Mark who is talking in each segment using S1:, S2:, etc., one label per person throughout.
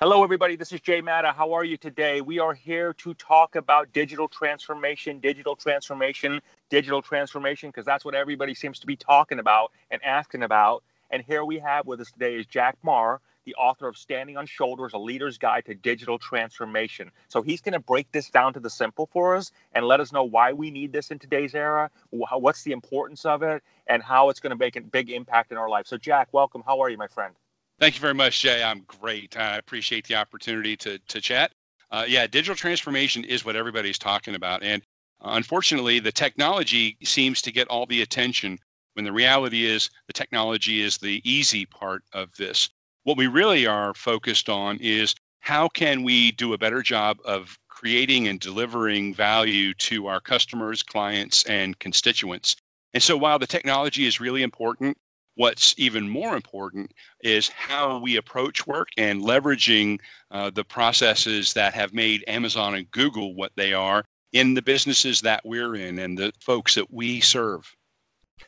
S1: Hello, everybody. This is Jay Matta. How are you today? We are here to talk about digital transformation, digital transformation, digital transformation, because that's what everybody seems to be talking about and asking about. And here we have with us today is Jack Maher, the author of Standing on Shoulders, a leader's guide to digital transformation. So he's going to break this down to the simple for us and let us know why we need this in today's era, what's the importance of it, and how it's going to make a big impact in our life. So, Jack, welcome. How are you, my friend?
S2: Thank you very much, Jay. I'm great. I appreciate the opportunity to, to chat. Uh, yeah, digital transformation is what everybody's talking about. And unfortunately, the technology seems to get all the attention when the reality is the technology is the easy part of this. What we really are focused on is how can we do a better job of creating and delivering value to our customers, clients, and constituents. And so while the technology is really important, What's even more important is how we approach work and leveraging uh, the processes that have made Amazon and Google what they are in the businesses that we're in and the folks that we serve.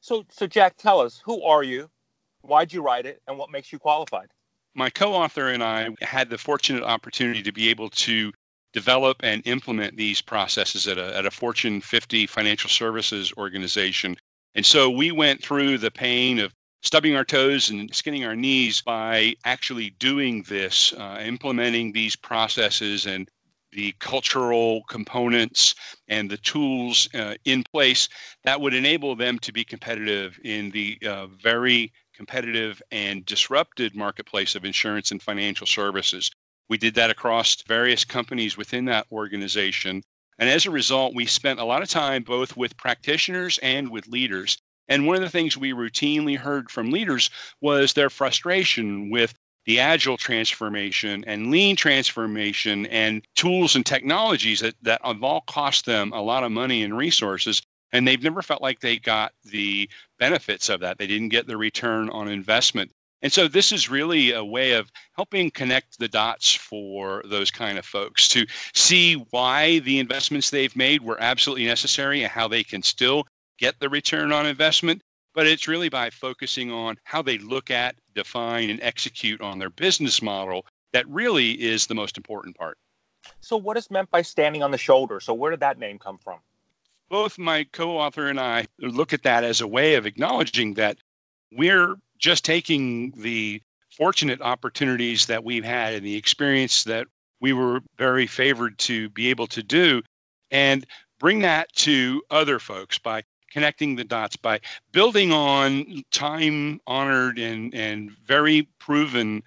S1: So, so Jack, tell us who are you, why'd you write it, and what makes you qualified?
S2: My co-author and I had the fortunate opportunity to be able to develop and implement these processes at a, at a Fortune 50 financial services organization. And so we went through the pain of stubbing our toes and skinning our knees by actually doing this, uh, implementing these processes and the cultural components and the tools uh, in place that would enable them to be competitive in the uh, very competitive and disrupted marketplace of insurance and financial services. We did that across various companies within that organization. And as a result, we spent a lot of time both with practitioners and with leaders and one of the things we routinely heard from leaders was their frustration with the agile transformation and lean transformation and tools and technologies that, that have all cost them a lot of money and resources. And they've never felt like they got the benefits of that. They didn't get the return on investment. And so this is really a way of helping connect the dots for those kind of folks to see why the investments they've made were absolutely necessary and how they can still get the return on investment, but it's really by focusing on how they look at, define, and execute on their business model that really is the most important part.
S1: So, what is meant by standing on the shoulder? So, where did that name come from?
S2: Both my co author and I look at that as a way of acknowledging that we're just taking the fortunate opportunities that we've had and the experience that we were very favored to be able to do and bring that to other folks by connecting the dots by building on time honored and, and very proven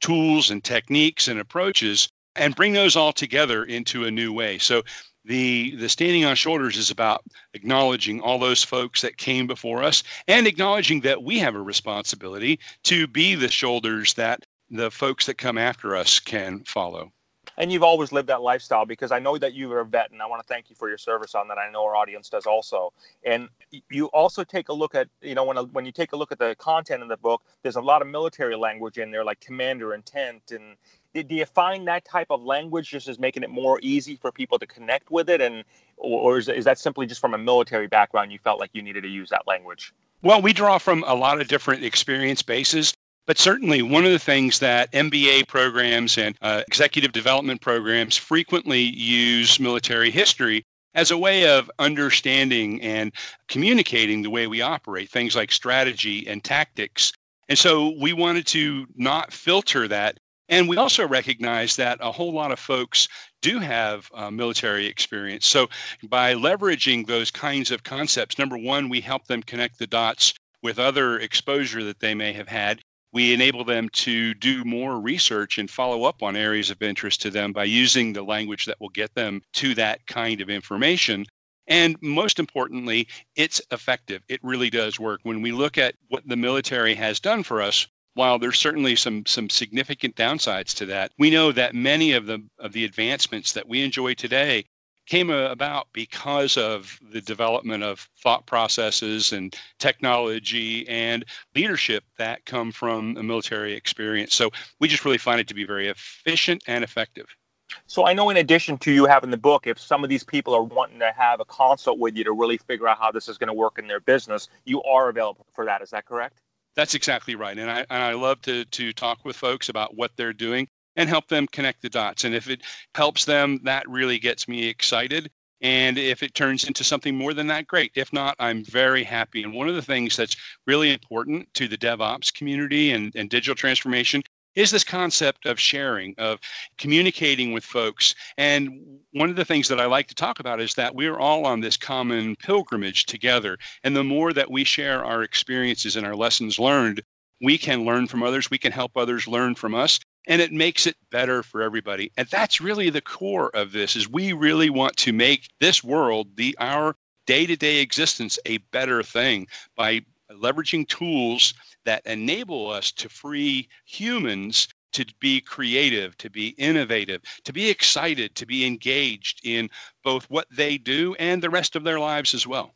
S2: tools and techniques and approaches and bring those all together into a new way. So the the standing on shoulders is about acknowledging all those folks that came before us and acknowledging that we have a responsibility to be the shoulders that the folks that come after us can follow
S1: and you've always lived that lifestyle because I know that you are a vet, and I want to thank you for your service on that. I know our audience does also. And you also take a look at, you know, when when you take a look at the content in the book, there's a lot of military language in there, like commander intent, and do you find that type of language just as making it more easy for people to connect with it, and or is, is that simply just from a military background you felt like you needed to use that language?
S2: Well, we draw from a lot of different experience bases. But certainly, one of the things that MBA programs and uh, executive development programs frequently use military history as a way of understanding and communicating the way we operate, things like strategy and tactics. And so we wanted to not filter that. And we also recognize that a whole lot of folks do have uh, military experience. So by leveraging those kinds of concepts, number one, we help them connect the dots with other exposure that they may have had we enable them to do more research and follow up on areas of interest to them by using the language that will get them to that kind of information. And most importantly, it's effective. It really does work. When we look at what the military has done for us, while there's certainly some some significant downsides to that, we know that many of the of the advancements that we enjoy today came about because of the development of thought processes and technology and leadership that come from a military experience. So we just really find it to be very efficient and effective.
S1: So I know in addition to you having the book, if some of these people are wanting to have a consult with you to really figure out how this is going to work in their business, you are available for that. Is that correct?
S2: That's exactly right. And I, and I love to, to talk with folks about what they're doing and help them connect the dots. And if it helps them, that really gets me excited. And if it turns into something more than that, great. If not, I'm very happy. And one of the things that's really important to the DevOps community and, and digital transformation is this concept of sharing, of communicating with folks. And one of the things that I like to talk about is that we're all on this common pilgrimage together. And the more that we share our experiences and our lessons learned, we can learn from others, we can help others learn from us, and it makes it better for everybody. And that's really the core of this is we really want to make this world, the our day-to-day existence a better thing by leveraging tools that enable us to free humans to be creative, to be innovative, to be excited, to be engaged in both what they do and the rest of their lives as well.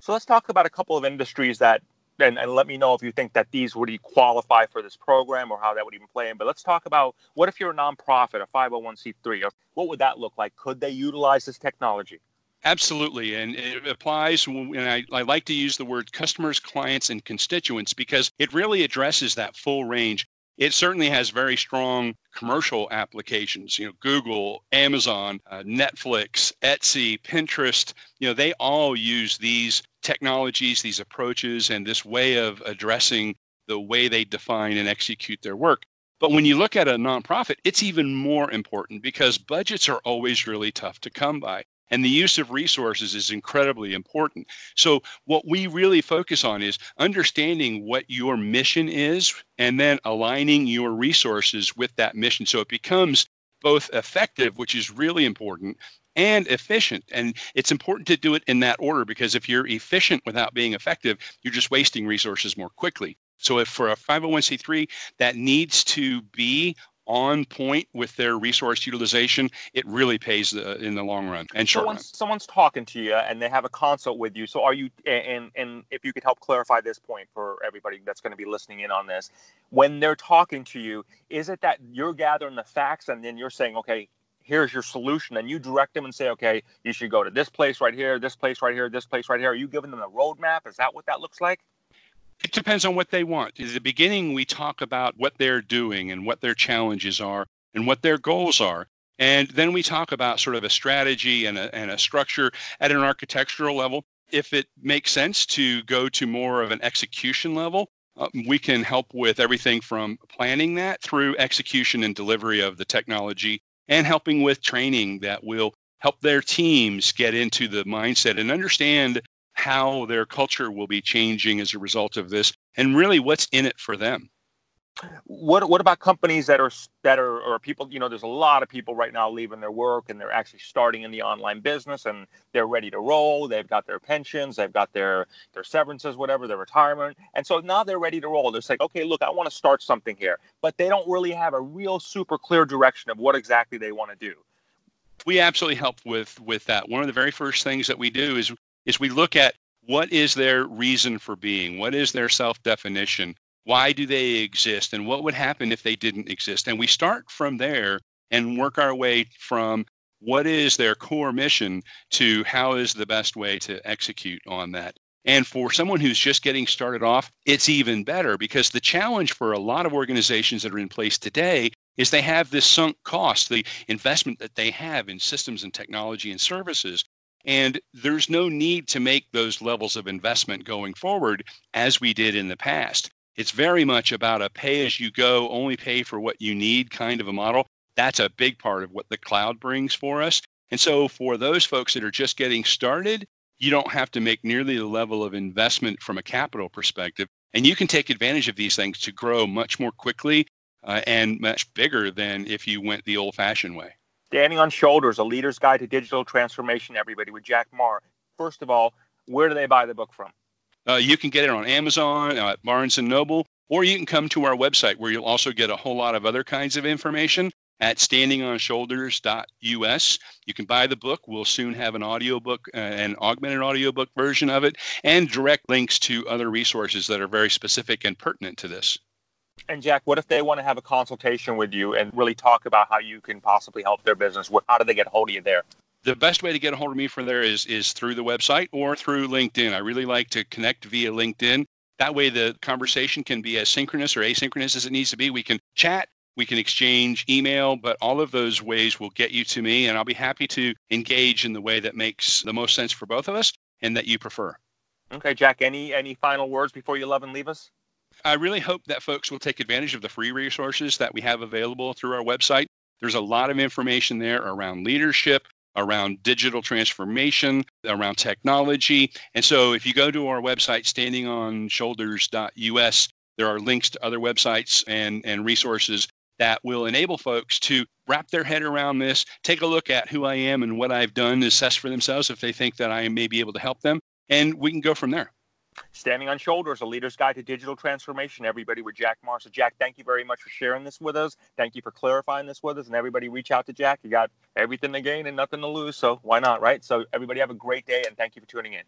S1: So let's talk about a couple of industries that and, and let me know if you think that these would qualify for this program or how that would even play in. But let's talk about what if you're a nonprofit, a 501c3, what would that look like? Could they utilize this technology?
S2: Absolutely. And it applies, and I, I, like to use the word customers, clients, and constituents because it really addresses that full range. It certainly has very strong commercial applications. You know, Google, Amazon, uh, Netflix, Etsy, Pinterest, you know, they all use these technologies, these approaches, and this way of addressing the way they define and execute their work. But when you look at a nonprofit, it's even more important because budgets are always really tough to come by. And the use of resources is incredibly important. So, what we really focus on is understanding what your mission is and then aligning your resources with that mission. So, it becomes both effective, which is really important, and efficient. And it's important to do it in that order because if you're efficient without being effective, you're just wasting resources more quickly. So if for a 501c3 that needs to be on point with their resource utilization, it really pays the, in the long run and short
S1: someone's, run. Someone's talking to you and they have a consult with you. So are you and and if you could help clarify this point for everybody that's going to be listening in on this, when they're talking to you, is it that you're gathering the facts and then you're saying, okay, here's your solution. And you direct them and say okay you should go to this place right here this place right here this place right here. Are you giving them a roadmap? Is that what that looks like?
S2: It depends on what they want. At the beginning we talk about what they're doing and what their challenges are and what their goals are. And then we talk about sort of a strategy and a, and a structure at an architectural level. If it makes sense to go to more of an execution level uh, we can help with everything from planning that through execution and delivery of the technology and helping with training that will help their teams get into the mindset and understand how their culture will be changing as a result of this and really what's in it for them
S1: what what about companies that are that are or people you know there's a lot of people right now leaving their work and they're actually starting in the online business and they're ready to roll. They've got their pensions they've got their their severances whatever their retirement. And so now they're ready to roll. They're like okay look i want to start something here. But they don't really have a real super clear direction of what exactly they want to do.
S2: We absolutely help with with that. One of the very first things that we do is is we look at what is their reason for being? What is their self definition why do they exist and what would happen if they didn't exist? And we start from there and work our way from what is their core mission to how is the best way to execute on that. And for someone who's just getting started off it's even better because the challenge for a lot of organizations that are in place today is they have this sunk cost the investment that they have in systems and technology and services. And there's no need to make those levels of investment going forward as we did in the past. It's very much about a pay as you go, only pay for what you need kind of a model. That's a big part of what the cloud brings for us. And so, for those folks that are just getting started, you don't have to make nearly the level of investment from a capital perspective. And you can take advantage of these things to grow much more quickly uh, and much bigger than if you went the old fashioned way.
S1: Standing on Shoulders, a leader's guide to digital transformation, everybody, with Jack Maher. First of all, where do they buy the book from?
S2: Uh, you can get it on Amazon, uh, Barnes and Noble, or you can come to our website where you'll also get a whole lot of other kinds of information at standingonshoulders.us. You can buy the book. We'll soon have an audiobook, uh, an augmented audiobook version of it, and direct links to other resources that are very specific and pertinent to this.
S1: And Jack, what if they want to have a consultation with you and really talk about how you can possibly help their business? How do they get hold of you there?
S2: The best way to get a hold of me from there is is through the website or through LinkedIn. I really like to connect via LinkedIn. That way the conversation can be as synchronous or asynchronous as it needs to be. We can chat, We can exchange email, but all of those ways will get you to me, and I'll be happy to engage in the way that makes the most sense for both of us and that you prefer.
S1: Okay, Jack, any any final words before you love and leave us?
S2: I really hope that folks will take advantage of the free resources that we have available through our website. There's a lot of information there around leadership, around digital transformation, around technology. And so if you go to our website, standingonshoulders.us, there are links to other websites and, and resources that will enable folks to wrap their head around this, take a look at who I am and what I've done, assess for themselves if they think that I may be able to help them, and we can go from there.
S1: Standing on Shoulders, a leader's guide to digital transformation. Everybody with Jack Marshall. Jack, thank you very much for sharing this with us. Thank you for clarifying this with us. And everybody reach out to Jack. You got everything to gain and nothing to lose. So why not, right? So everybody have a great day and thank you for tuning in.